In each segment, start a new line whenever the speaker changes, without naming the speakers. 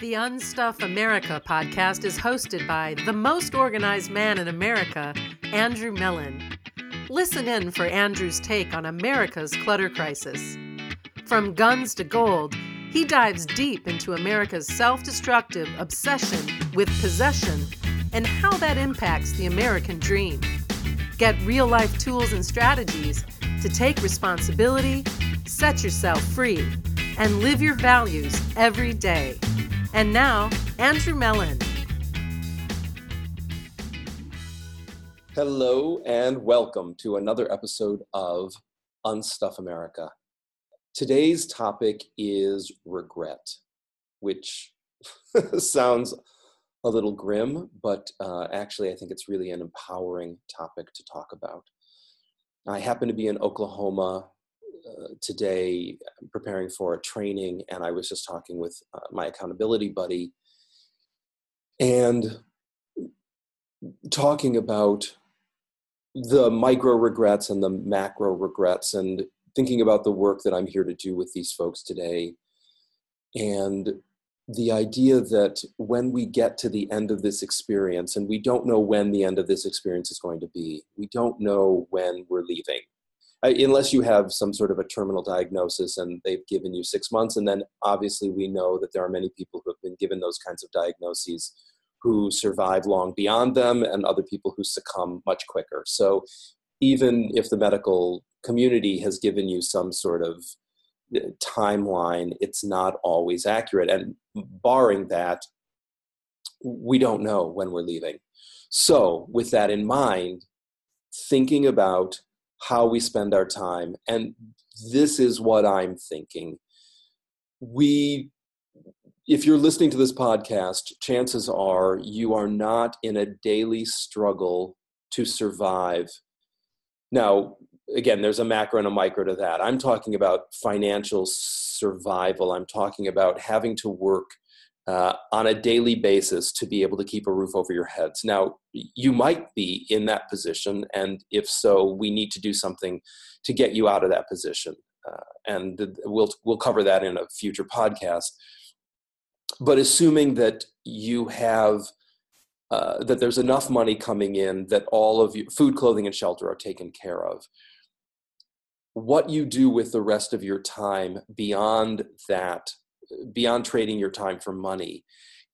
The Unstuff America podcast is hosted by the most organized man in America, Andrew Mellen. Listen in for Andrew's take on America's clutter crisis. From guns to gold, he dives deep into America's self destructive obsession with possession and how that impacts the American dream. Get real life tools and strategies to take responsibility, set yourself free, and live your values every day. And now, Andrew Mellen.
Hello, and welcome to another episode of Unstuff America. Today's topic is regret, which sounds a little grim, but uh, actually, I think it's really an empowering topic to talk about. I happen to be in Oklahoma uh, today preparing for a training, and I was just talking with uh, my accountability buddy and talking about the micro regrets and the macro regrets, and thinking about the work that I'm here to do with these folks today. And the idea that when we get to the end of this experience, and we don't know when the end of this experience is going to be, we don't know when we're leaving unless you have some sort of a terminal diagnosis and they've given you six months. And then obviously, we know that there are many people who have been given those kinds of diagnoses who survive long beyond them, and other people who succumb much quicker. So, even if the medical community has given you some sort of uh, timeline, it's not always accurate. And barring that, we don't know when we're leaving. So, with that in mind, thinking about how we spend our time. And this is what I'm thinking. We, if you're listening to this podcast, chances are you are not in a daily struggle to survive. Now, again, there's a macro and a micro to that. I'm talking about financial survival. I'm talking about having to work uh, on a daily basis to be able to keep a roof over your heads. Now, you might be in that position, and if so, we need to do something to get you out of that position. Uh, and we'll we'll cover that in a future podcast. But assuming that you have uh, that there's enough money coming in that all of your food, clothing, and shelter are taken care of. What you do with the rest of your time beyond that beyond trading your time for money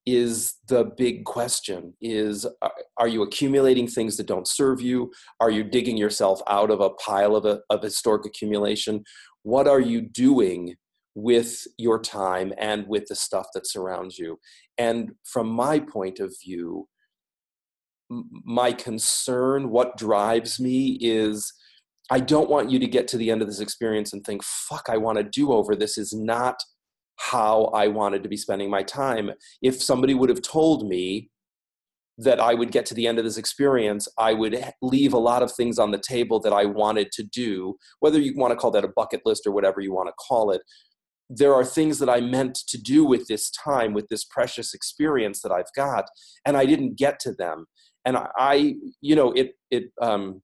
is the big question is uh, are you accumulating things that don't serve you? Are you digging yourself out of a pile of, a, of historic accumulation? What are you doing with your time and with the stuff that surrounds you? And from my point of view my concern what drives me is i don't want you to get to the end of this experience and think fuck i want to do over. This is not how I wanted to be spending my time. If somebody would have told me that I would get to the end of this experience, I would leave a lot of things on the table that I wanted to do, whether you want to call that a bucket list or whatever you want to call it. There are things that I meant to do with this time, with this precious experience that I've got, and I didn't get to them. And I, you know, it, it, um,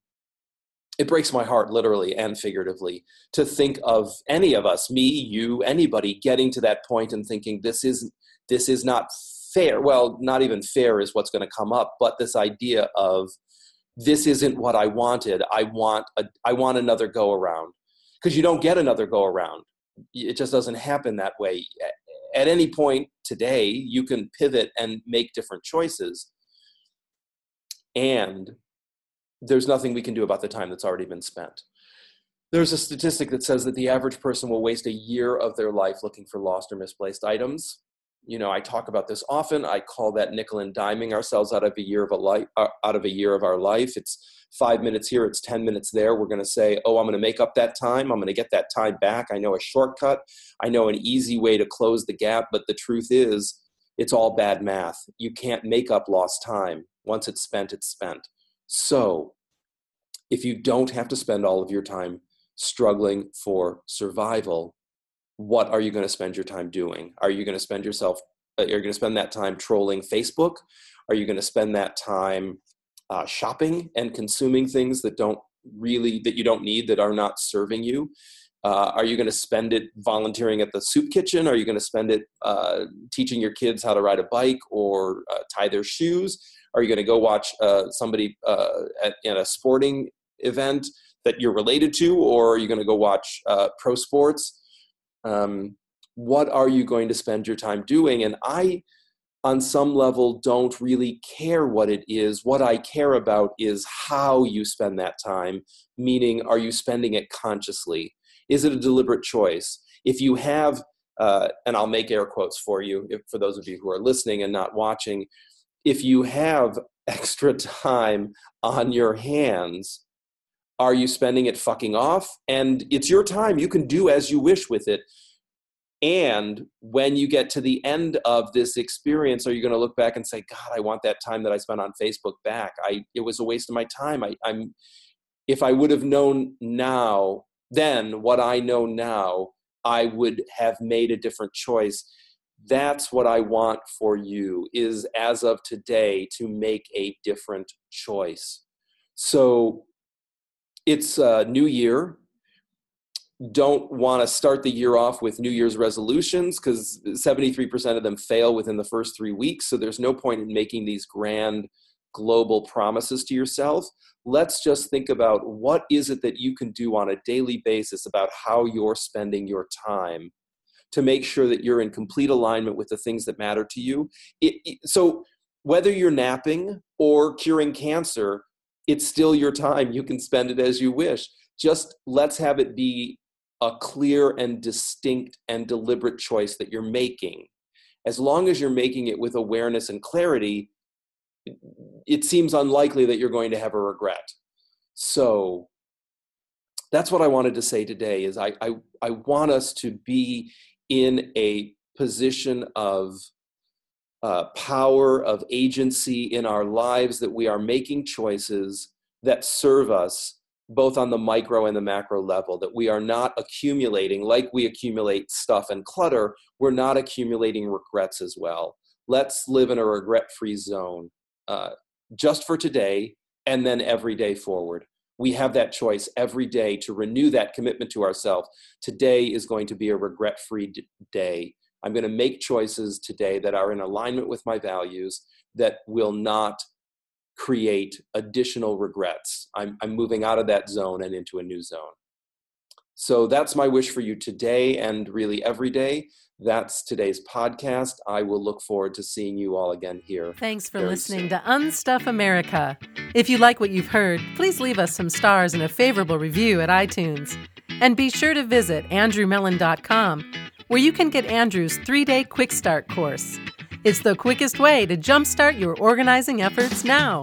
it breaks my heart literally and figuratively to think of any of us me you anybody getting to that point and thinking this is this is not fair. Well not even fair is what's going to come up but this idea of this isn't what i wanted. I want a i want another go around. Because you don't get another go around. It just doesn't happen that way. At any point today you can pivot and make different choices. And there's nothing we can do about the time that's already been spent. There's a statistic that says that the average person will waste a year of their life looking for lost or misplaced items. You know, I talk about this often. I call that nickel and diming ourselves out of a year of a life, uh, out of a year of our life. It's five minutes here, it's ten minutes there. We're going to say, "Oh, I'm going to make up that time. I'm going to get that time back. I know a shortcut. I know an easy way to close the gap." But the truth is, it's all bad math. You can't make up lost time. Once it's spent, it's spent. So, if you don't have to spend all of your time struggling for survival, what are you going to spend your time doing? Are you going to spend yourself, uh, you're going to spend that time trolling Facebook? Are you going to spend that time uh, shopping and consuming things that don't really, that you don't need, that are not serving you? Uh, are you going to spend it volunteering at the soup kitchen? Are you going to spend it uh, teaching your kids how to ride a bike or uh, tie their shoes? Are you going to go watch uh, somebody uh, at, at, a sporting event that you're related to, or are you going to go watch uh, pro sports? Um, what are you going to spend your time doing? And I, on some level, don't really care what it is. What I care about is how you spend that time, meaning, are you spending it consciously? Is it a deliberate choice? If you have, uh, and I'll make air quotes for you, if, for those of you who are listening and not watching, if you have extra time on your hands, are you spending it fucking off? And it's your time. You can do as you wish with it. And when you get to the end of this experience, are you going to look back and say, God, I want that time that I spent on Facebook back? I it was a waste of my time. I, I'm if I would have known now then what I know now, I would have made a different choice. That's what I want for you is as of today to make a different choice. So it's a new year. Don't want to start the year off with New Year's resolutions because 73% of them fail within the first three weeks. So there's no point in making these grand global promises to yourself. Let's just think about what is it that you can do on a daily basis about how you're spending your time to make sure that you're in complete alignment with the things that matter to you. It, it, so whether you're napping or curing cancer, it's still your time. You can spend it as you wish. Just let's have it be a clear and distinct and deliberate choice that you're making. As long as you're making it with awareness and clarity, it seems unlikely that you're going to have a regret. So that's what I wanted to say today is I, I, I want us to be in a position of uh, power, of agency in our lives, that we are making choices that serve us both on the micro and the macro level, that we are not accumulating like we accumulate stuff and clutter, we're not accumulating regrets as well. Let's live in a regret free zone uh, just for today and then every day forward. We have that choice every day to renew that commitment to ourselves. Today is going to be a regret free day. I'm going to make choices today that are in alignment with my values that will not create additional regrets. I'm, I'm moving out of that zone and into a new zone. So that's my wish for you today and really every day. That's today's podcast. I will look forward to seeing you all again here.
Thanks for listening soon. to Unstuff America. If you like what you've heard, please leave us some stars and a favorable review at iTunes. And be sure to visit andrewmellen.com, where you can get Andrew's three day quick start course. It's the quickest way to jumpstart your organizing efforts now.